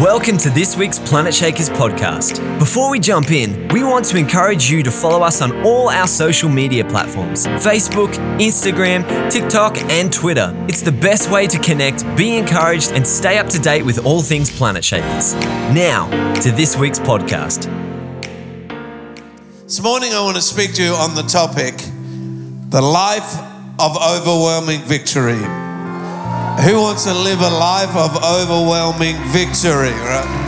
Welcome to this week's Planetshakers podcast. Before we jump in, we want to encourage you to follow us on all our social media platforms Facebook, Instagram, TikTok, and Twitter. It's the best way to connect, be encouraged, and stay up to date with all things Planetshakers. Now, to this week's podcast. This morning, I want to speak to you on the topic the life of overwhelming victory. Who wants to live a life of overwhelming victory, right?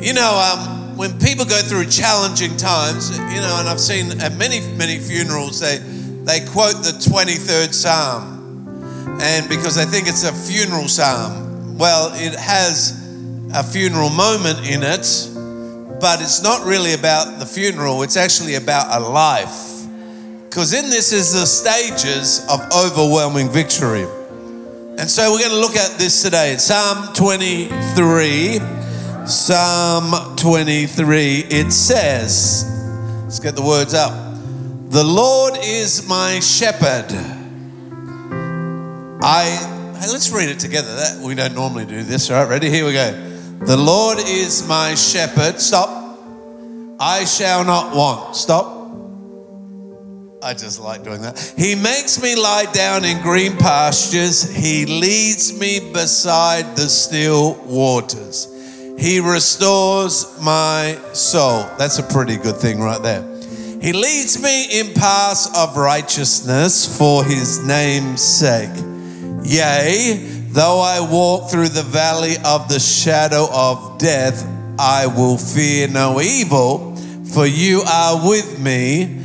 You know, um, when people go through challenging times, you know, and I've seen at many, many funerals, they, they quote the 23rd Psalm. And because they think it's a funeral psalm. Well, it has a funeral moment in it, but it's not really about the funeral, it's actually about a life. Because in this is the stages of overwhelming victory. And so we're going to look at this today. Psalm 23. Psalm 23. It says, let's get the words up. The Lord is my shepherd. I, hey, let's read it together. That, we don't normally do this, right? Ready? Here we go. The Lord is my shepherd. Stop. I shall not want. Stop. I just like doing that. He makes me lie down in green pastures. He leads me beside the still waters. He restores my soul. That's a pretty good thing right there. He leads me in paths of righteousness for his name's sake. Yea, though I walk through the valley of the shadow of death, I will fear no evil, for you are with me.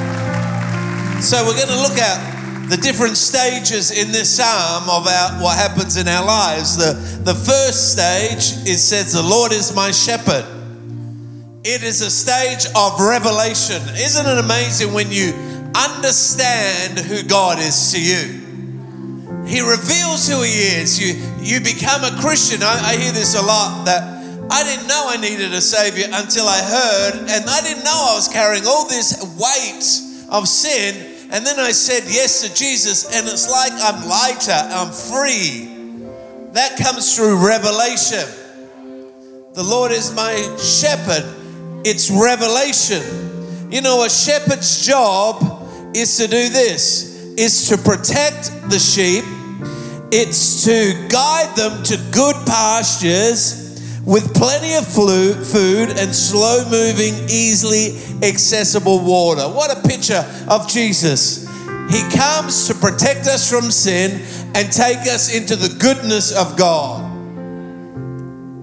So we're going to look at the different stages in this psalm of our, what happens in our lives. The, the first stage it says, The Lord is my shepherd. It is a stage of revelation. Isn't it amazing when you understand who God is to you? He reveals who He is. You, you become a Christian. I, I hear this a lot that I didn't know I needed a Savior until I heard, and I didn't know I was carrying all this weight of sin and then I said yes to Jesus, and it's like I'm lighter, I'm free. That comes through revelation. The Lord is my shepherd, it's revelation. You know, a shepherd's job is to do this is to protect the sheep, it's to guide them to good pastures with plenty of food and slow moving, easily accessible water. What a picture of Jesus. He comes to protect us from sin and take us into the goodness of God.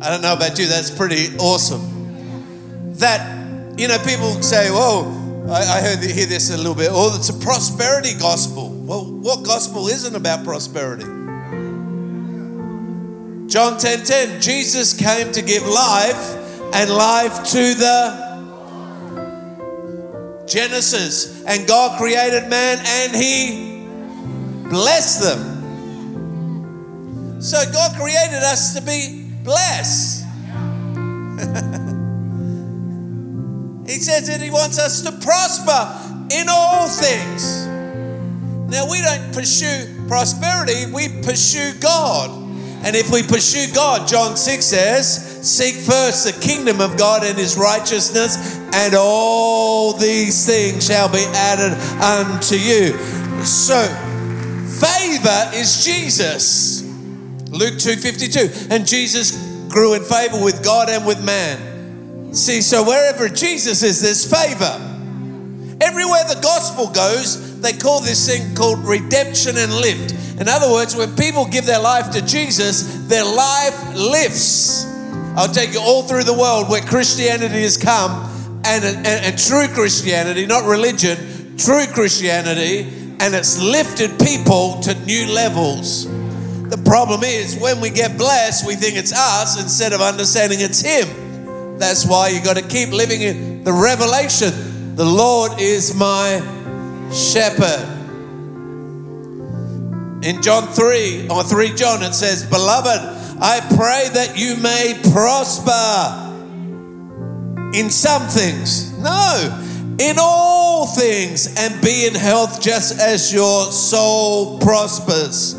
I don't know about you, that's pretty awesome. That, you know, people say, whoa, I, heard hear this a little bit. Oh, it's a prosperity gospel. Well, what gospel isn't about prosperity? John 10:10, 10, 10, Jesus came to give life and life to the Genesis. And God created man and he blessed them. So God created us to be blessed. he says that he wants us to prosper in all things. Now we don't pursue prosperity, we pursue God. And if we pursue God, John 6 says, seek first the kingdom of God and his righteousness, and all these things shall be added unto you. So, favor is Jesus. Luke 2:52. And Jesus grew in favor with God and with man. See, so wherever Jesus is, there's favor. Everywhere the gospel goes, they call this thing called redemption and lift. In other words, when people give their life to Jesus, their life lifts. I'll take you all through the world where Christianity has come and, and, and true Christianity, not religion, true Christianity, and it's lifted people to new levels. The problem is when we get blessed, we think it's us instead of understanding it's Him. That's why you got to keep living in the revelation. The Lord is my shepherd. In John 3 or 3 John, it says, Beloved, I pray that you may prosper in some things. No, in all things and be in health just as your soul prospers.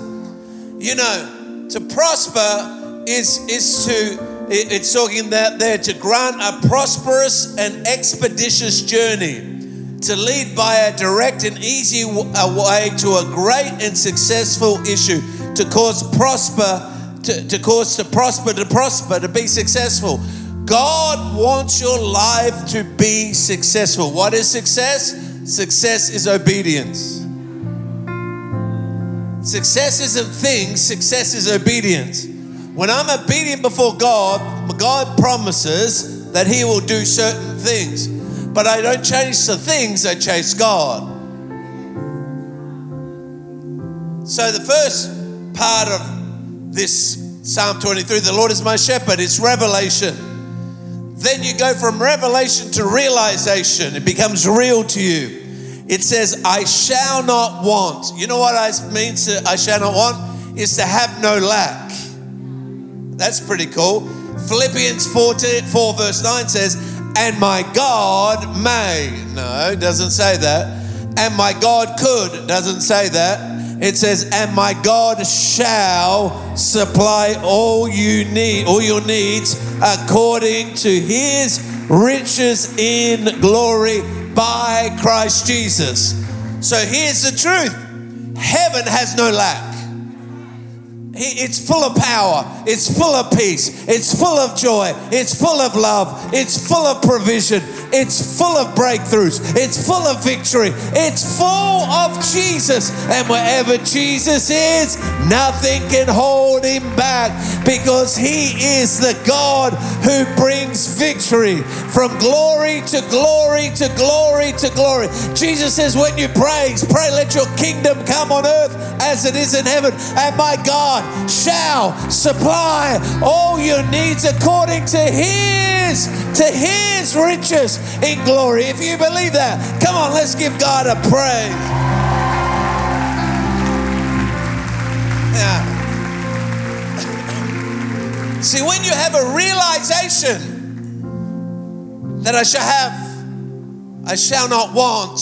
You know, to prosper is is to it's talking that there to grant a prosperous and expeditious journey to lead by a direct and easy way to a great and successful issue to cause prosper to, to cause to prosper to prosper to be successful God wants your life to be successful. What is success? Success is obedience. Success isn't things, success is obedience. When I'm obedient before God, God promises that He will do certain things. But I don't chase the things, I chase God. So the first part of this Psalm 23, the Lord is my shepherd, it's revelation. Then you go from revelation to realization. It becomes real to you. It says, I shall not want. You know what I means to I shall not want? Is to have no lack. That's pretty cool. Philippians 4, 4 verse 9 says, and my God may. No, doesn't say that. And my God could. Doesn't say that. It says, and my God shall supply all you need, all your needs according to his riches in glory by Christ Jesus. So here's the truth heaven has no lack. It's full of power. It's full of peace. It's full of joy. It's full of love. It's full of provision. It's full of breakthroughs. It's full of victory. It's full of Jesus. And wherever Jesus is, nothing can hold him back because he is the God who brings victory from glory to glory to glory to glory. Jesus says, when you pray, pray, let your kingdom come on earth as it is in heaven. And my God, shall supply all your needs according to his to his riches in glory. If you believe that, come on, let's give God a praise. Yeah. See, when you have a realization that I shall have, I shall not want,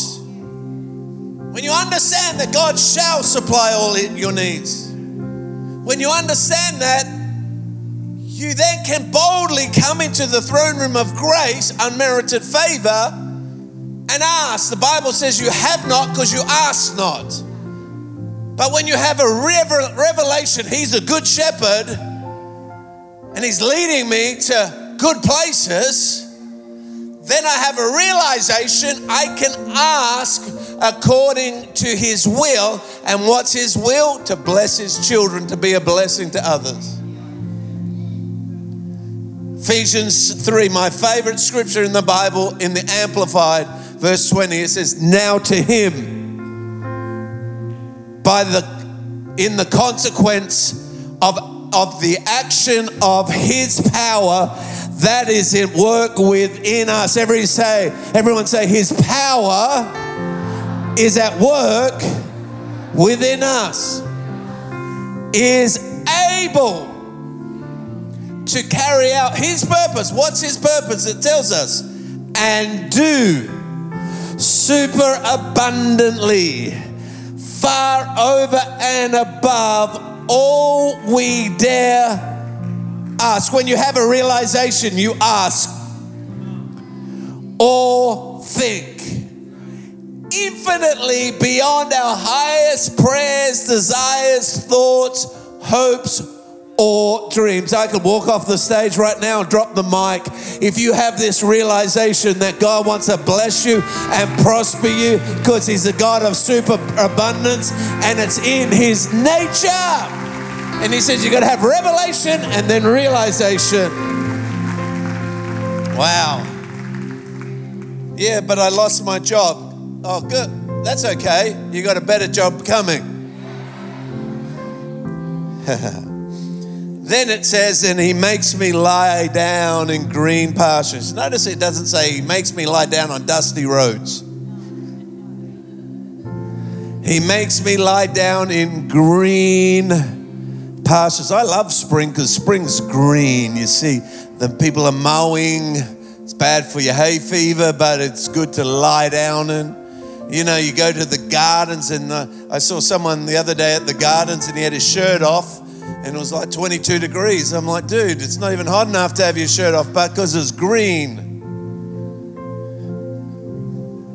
when you understand that God shall supply all your needs, when you understand that, you then can boldly come into the throne room of grace, unmerited favor, and ask. The Bible says you have not because you ask not. But when you have a revelation, He's a good shepherd and He's leading me to good places, then I have a realization I can ask according to his will. And what's his will? To bless his children, to be a blessing to others. Ephesians 3, my favorite scripture in the Bible, in the Amplified, verse 20, it says, Now to him, by the in the consequence of, of the action of his power that is at work within us. Every say, everyone say, his power is at work within us, is able to carry out his purpose. What's his purpose? It tells us, and do super abundantly, far over and above all we dare ask. When you have a realization, you ask all think infinitely beyond our highest prayers, desires, thoughts, hopes, or dreams. I could walk off the stage right now and drop the mic. If you have this realization that God wants to bless you and prosper you because He's a God of super abundance and it's in His nature. And He says you've got to have revelation and then realization. Wow. Yeah, but I lost my job. Oh, good. That's okay. You got a better job coming. then it says, and he makes me lie down in green pastures. Notice it doesn't say he makes me lie down on dusty roads. He makes me lie down in green pastures. I love spring because spring's green. You see, the people are mowing. It's bad for your hay fever, but it's good to lie down in. You know, you go to the gardens, and the, I saw someone the other day at the gardens, and he had his shirt off, and it was like 22 degrees. I'm like, dude, it's not even hot enough to have your shirt off, but because it's green.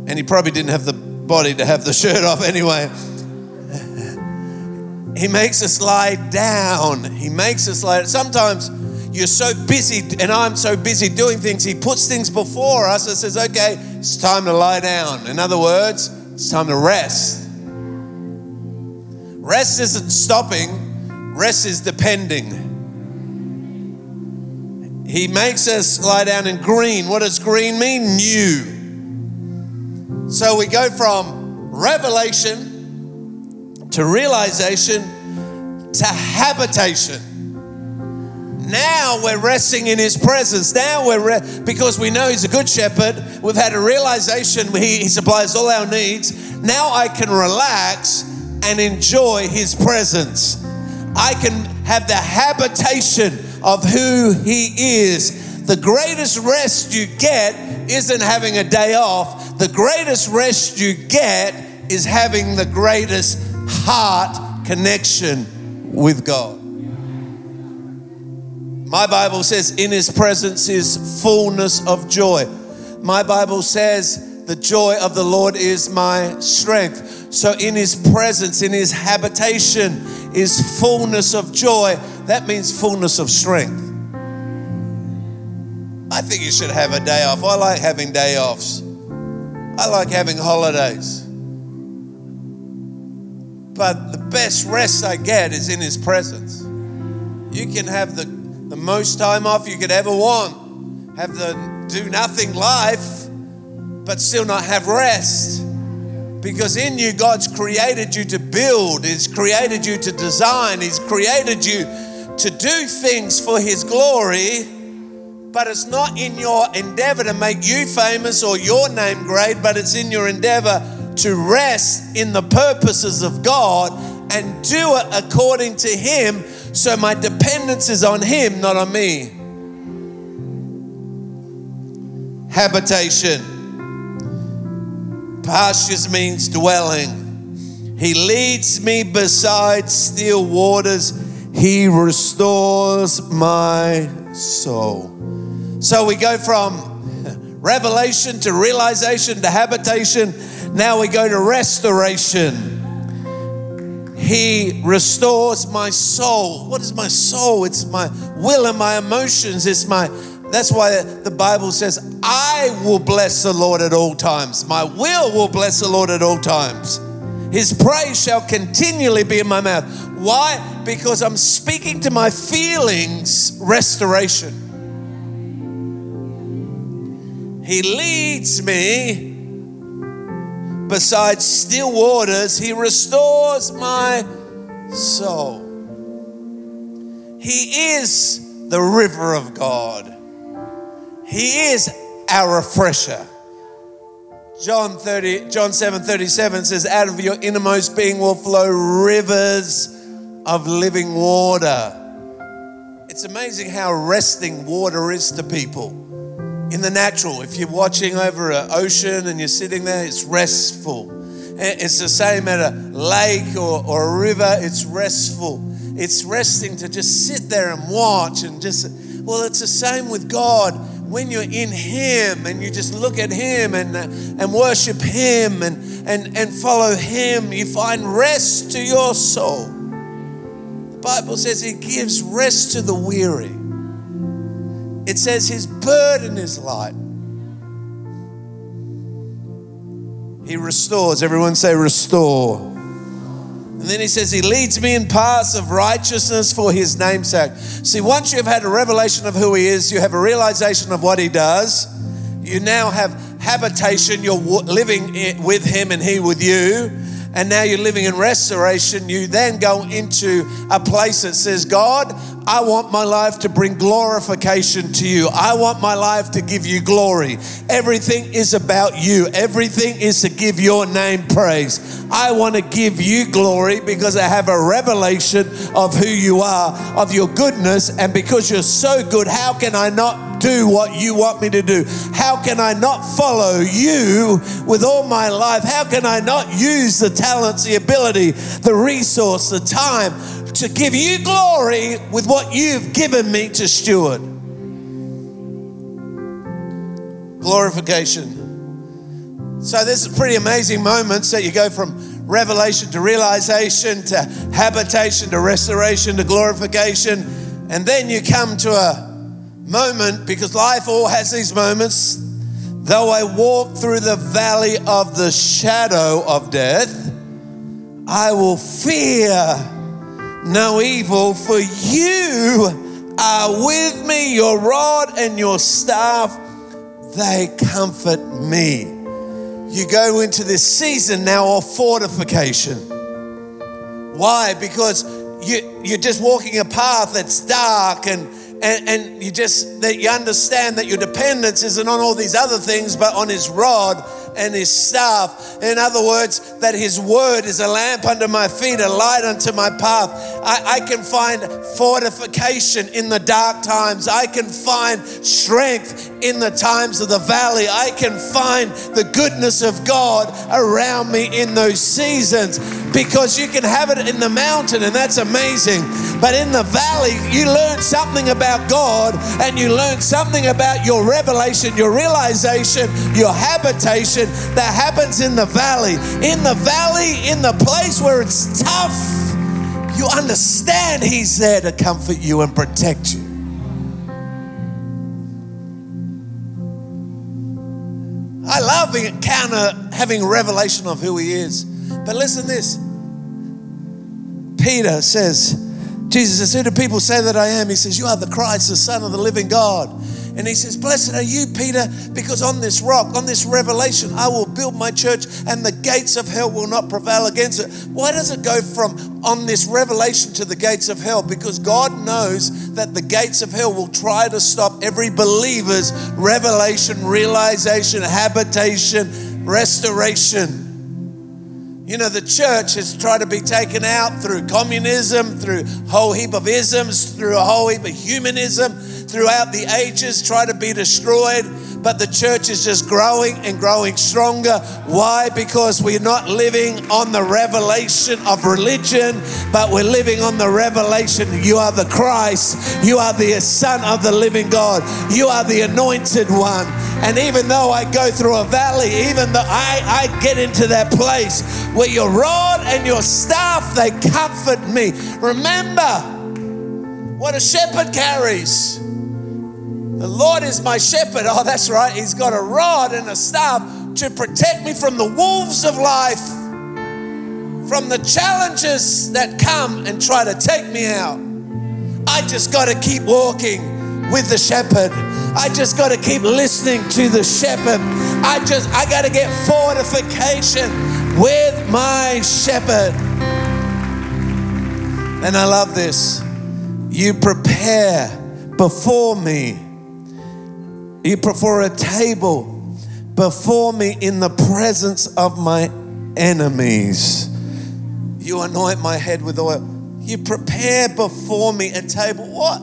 And he probably didn't have the body to have the shirt off anyway. he makes us lie down. He makes us lie. Sometimes you're so busy, and I'm so busy doing things. He puts things before us and says, okay, it's time to lie down. In other words, it's time to rest. Rest isn't stopping, rest is depending. He makes us lie down in green. What does green mean? New. So we go from revelation to realization to habitation. Now we're resting in his presence. Now we're re- because we know he's a good shepherd. We've had a realization he, he supplies all our needs. Now I can relax and enjoy his presence. I can have the habitation of who he is. The greatest rest you get isn't having a day off. The greatest rest you get is having the greatest heart connection with God. My Bible says, in his presence is fullness of joy. My Bible says, the joy of the Lord is my strength. So, in his presence, in his habitation, is fullness of joy. That means fullness of strength. I think you should have a day off. I like having day offs, I like having holidays. But the best rest I get is in his presence. You can have the the most time off you could ever want. Have the do nothing life, but still not have rest. Because in you, God's created you to build, He's created you to design, He's created you to do things for His glory. But it's not in your endeavor to make you famous or your name great, but it's in your endeavor to rest in the purposes of God and do it according to Him so my dependence is on Him, not on me. Habitation. Pastures means dwelling. He leads me beside still waters. He restores my soul. So we go from revelation to realization to habitation. Now we go to restoration. He restores my soul. What is my soul? It's my will and my emotions. It's my that's why the Bible says, I will bless the Lord at all times. My will will bless the Lord at all times. His praise shall continually be in my mouth. Why? Because I'm speaking to my feelings restoration. He leads me beside still waters, He restores my soul. He is the river of God, He is our refresher. John 30, John 7 37 says, Out of your innermost being will flow rivers of living water. It's amazing how resting water is to people in the natural. If you're watching over an ocean and you're sitting there, it's restful. Eh, it's the same at a lake or, or a river, it's restful. It's resting to just sit there and watch and just, well, it's the same with God. When you're in Him and you just look at Him and, uh, and worship Him and, and, and follow Him, you find rest to your soul. The Bible says He gives rest to the weary. It says his burden is light. He restores. Everyone say, restore. And then he says, He leads me in paths of righteousness for His namesake. See, once you've had a revelation of who He is, you have a realization of what He does, you now have habitation, you're living with Him and He with you. And now you're living in restoration, you then go into a place that says, God, I want my life to bring glorification to you. I want my life to give you glory. Everything is about you, everything is to give your name praise. I want to give you glory because I have a revelation of who you are, of your goodness, and because you're so good, how can I not do what you want me to do? How can I not follow you with all my life? How can I not use the talents, the ability, the resource, the time to give you glory with what you've given me to steward. Glorification. So, this is pretty amazing moments that you go from revelation to realization to habitation to restoration to glorification. And then you come to a moment because life all has these moments. Though I walk through the valley of the shadow of death, I will fear no evil, for you are with me, your rod and your staff, they comfort me. You go into this season now of fortification. Why? Because you, you're just walking a path that's dark and and, and you just that you understand that your dependence isn't on all these other things but on his rod and his staff. In other words, that his word is a lamp under my feet, a light unto my path. I, I can find fortification in the dark times. I can find strength in the times of the valley. I can find the goodness of God around me in those seasons because you can have it in the mountain and that's amazing. But in the valley, you learn something about God and you learn something about your revelation, your realization, your habitation that happens in the valley. In the valley, in the place where it's tough, you understand He's there to comfort you and protect you. I love encounter having revelation of who He is. But listen this. Peter says, Jesus says, Who do people say that I am? He says, You are the Christ, the Son of the living God. And he says, Blessed are you, Peter, because on this rock, on this revelation, I will build my church and the gates of hell will not prevail against it. Why does it go from on this revelation to the gates of hell? Because God knows that the gates of hell will try to stop every believer's revelation, realization, habitation, restoration. You know, the church has tried to be taken out through communism, through a whole heap of isms, through a whole heap of humanism throughout the ages try to be destroyed, but the church is just growing and growing stronger. Why? Because we're not living on the revelation of religion, but we're living on the revelation you are the Christ, you are the Son of the living God, you are the anointed one. And even though I go through a valley, even though I, I get into that place where your rod and your staff, they comfort me. Remember, what a shepherd carries. The Lord is my shepherd. Oh, that's right. He's got a rod and a staff to protect me from the wolves of life, from the challenges that come and try to take me out. I just got to keep walking with the shepherd. I just got to keep listening to the shepherd. I just I got to get fortification with my shepherd. And I love this. You prepare before me. You prepare a table before me in the presence of my enemies. You anoint my head with oil. You prepare before me a table. What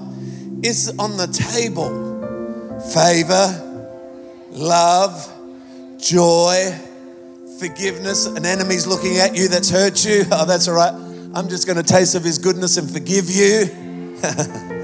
is on the table? Favor, love, joy, forgiveness. An enemy's looking at you that's hurt you. Oh, that's all right. I'm just going to taste of his goodness and forgive you.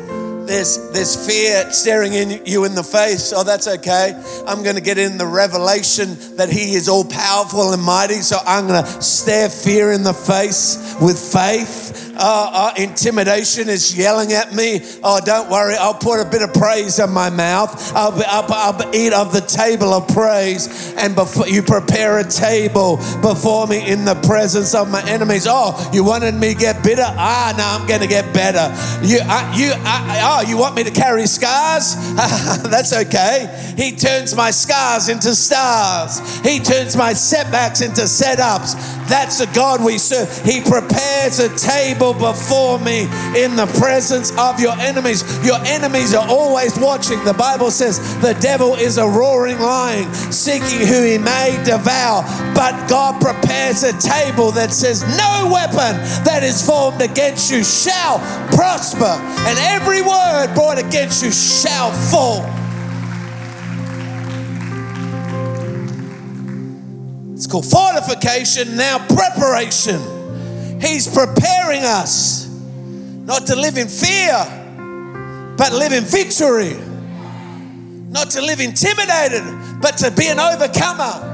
there's, there's fear staring in you in the face. Oh, that's okay. I'm going to get in the revelation that He is all powerful and mighty. So I'm going to stare fear in the face with faith uh, uh, intimidation is yelling at me, oh, don't worry, I'll put a bit of praise in my mouth. I'll, I'll, I'll eat of the table of praise, and before you prepare a table before me in the presence of my enemies. Oh, you wanted me to get bitter? Ah, now I'm going to get better. You, uh, you, uh, oh, you want me to carry scars? That's okay. He turns my scars into stars. He turns my setbacks into setups. That's the God we serve. He prepares a table before me in the presence of your enemies. Your enemies are always watching. The Bible says the devil is a roaring lion, seeking who he may devour. But God prepares a table that says, No weapon that is formed against you shall prosper, and every word brought against you shall fall. It's called fortification, now preparation. He's preparing us not to live in fear, but live in victory. Not to live intimidated, but to be an overcomer.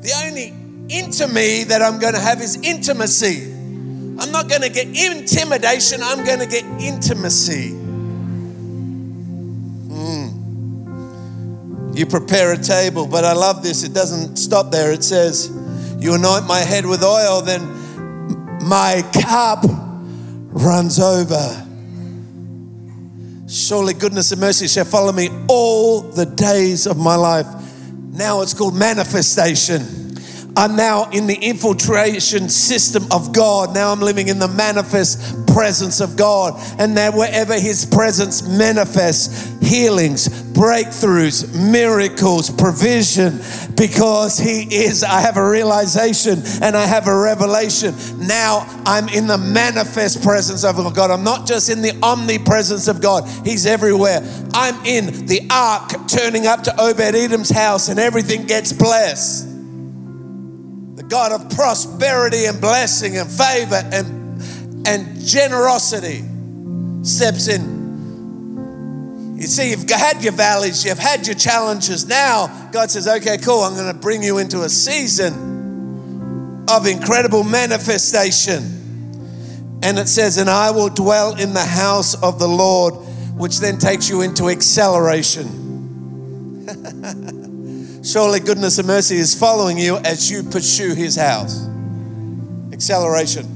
The only into me that I'm going to have is intimacy. I'm not going to get intimidation, I'm going to get intimacy. You prepare a table, but I love this. It doesn't stop there. It says, You anoint my head with oil, then my cup runs over. Surely goodness and mercy shall follow me all the days of my life. Now it's called manifestation. I'm now in the infiltration system of God. Now I'm living in the manifest presence of God. And now, wherever His presence manifests, healings, breakthroughs, miracles, provision, because He is, I have a realization and I have a revelation. Now I'm in the manifest presence of God. I'm not just in the omnipresence of God, He's everywhere. I'm in the ark turning up to Obed Edom's house and everything gets blessed. God of prosperity and blessing and favor and, and generosity steps in. You see, you've had your valleys, you've had your challenges. Now, God says, okay, cool, I'm going to bring you into a season of incredible manifestation. And it says, and I will dwell in the house of the Lord, which then takes you into acceleration. Surely goodness and mercy is following you as you pursue his house. Acceleration.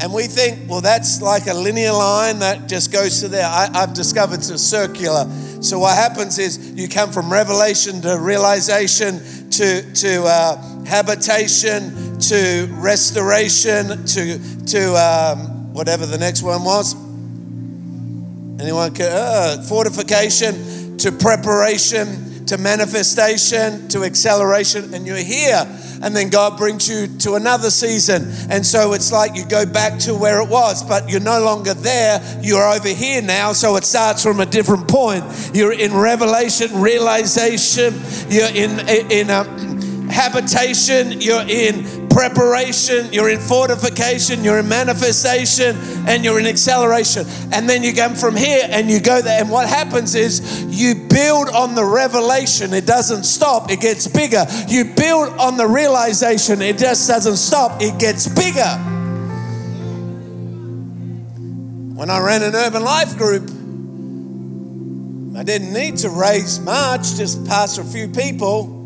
And we think, well, that's like a linear line that just goes to there. I, have discovered it's a circular. So what happens is you come from revelation to realization to, to uh, habitation to restoration to, to um, whatever the next one was. Anyone? Uh, fortification to preparation to manifestation, to acceleration, and you're here. And then God brings you to another season. And so it's like you go back to where it was, but you're no longer there. You're over here now. So it starts from a different point. You're in revelation, realization, you're in, in a habitation, you're in preparation, you're in fortification, you're in manifestation, and you're in acceleration. And then you come from here and you go there. And what happens is you build on the revelation, it doesn't stop, it gets bigger. You build on the realization, it just doesn't stop, it gets bigger. When I ran an urban life group, I didn't need to raise much, just pastor a few people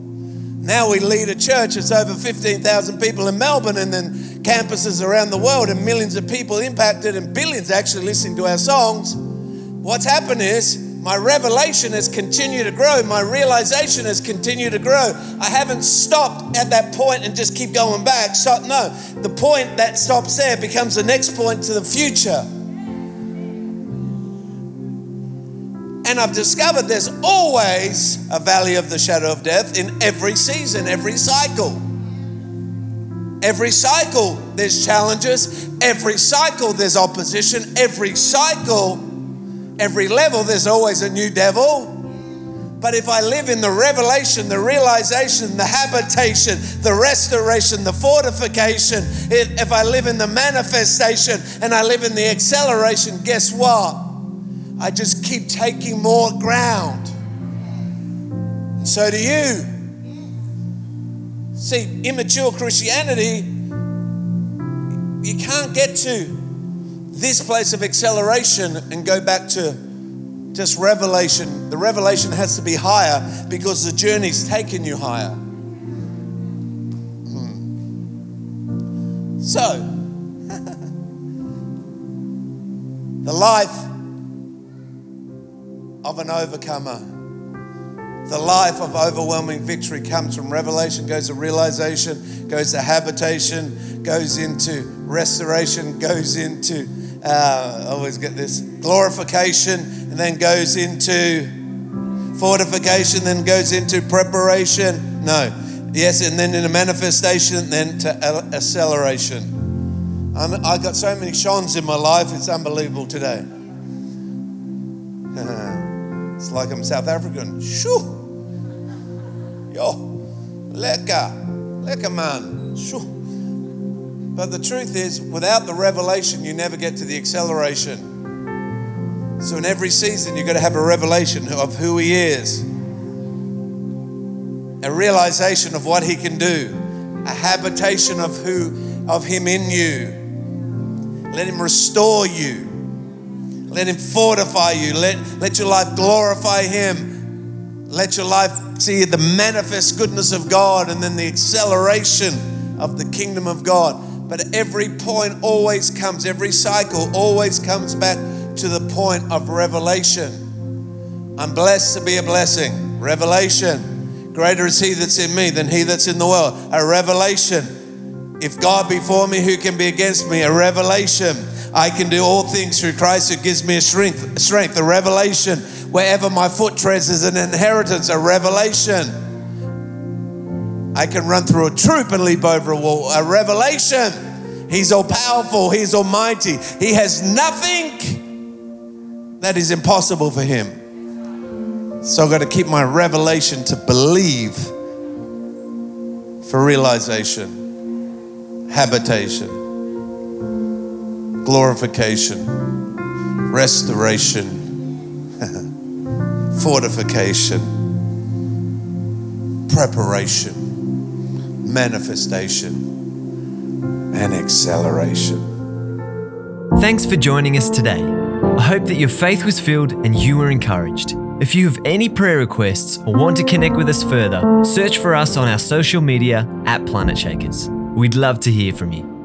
now we lead a church. It's over 15,000 people in Melbourne and then campuses around the world and millions of people impacted and billions actually listening to our songs. What's happened is my revelation has continued to grow. My realization has continued to grow. I haven't stopped at that point and just keep going back. So, no, the point that stops there becomes the next point to the future. And I've discovered there's always a valley of the shadow of death in every season, every cycle. Every cycle, there's challenges. Every cycle, there's opposition. Every cycle, every level, there's always a new devil. But if I live in the revelation, the realization, the habitation, the restoration, the fortification, if I live in the manifestation and I live in the acceleration, guess what? I just keep taking more ground. And So do you. See, immature Christianity, you can't get to this place of acceleration and go back to just revelation. The revelation has to be higher because the journey's taken you higher. Hmm. So, the life of an overcomer. The life of overwhelming victory comes from revelation, goes to realization, goes to habitation, goes into restoration, goes into, uh, I always get this, glorification, and then goes into fortification, then goes into preparation. No. Yes, and then in a manifestation, then to acceleration. I got so many Sean's in my life, it's unbelievable today. it's like I'm South African. Shoo! Yo, lekker, lekker man. Shoo. But the truth is, without the revelation, you never get to the acceleration. So in every season, you've got to have a revelation of who He is, a realization of what He can do, a habitation of who of Him in you. Let Him restore you. Let Him fortify you. Let, let your life glorify Him. Let your life see the manifest goodness of God and then the acceleration of the kingdom of God. But every point always comes, every cycle always comes back to the point of revelation. I'm blessed to be a blessing. Revelation. Greater is He that's in me than He that's in the world. A revelation. If God be for me, who can be against me? A revelation. I can do all things through Christ who gives me a strength. strength. A revelation. Wherever my foot treads is an inheritance. A revelation. I can run through a troop and leap over a wall. A revelation. He's all powerful. He's almighty. He has nothing that is impossible for him. So I've got to keep my revelation to believe for realization, habitation, glorification, restoration, fortification, preparation, manifestation, and acceleration. Thanks for joining us today. I hope that your faith was filled and you were encouraged. If you have any prayer requests or want to connect with us further, search for us on our social media at Planetshakers. We'd love to hear from you.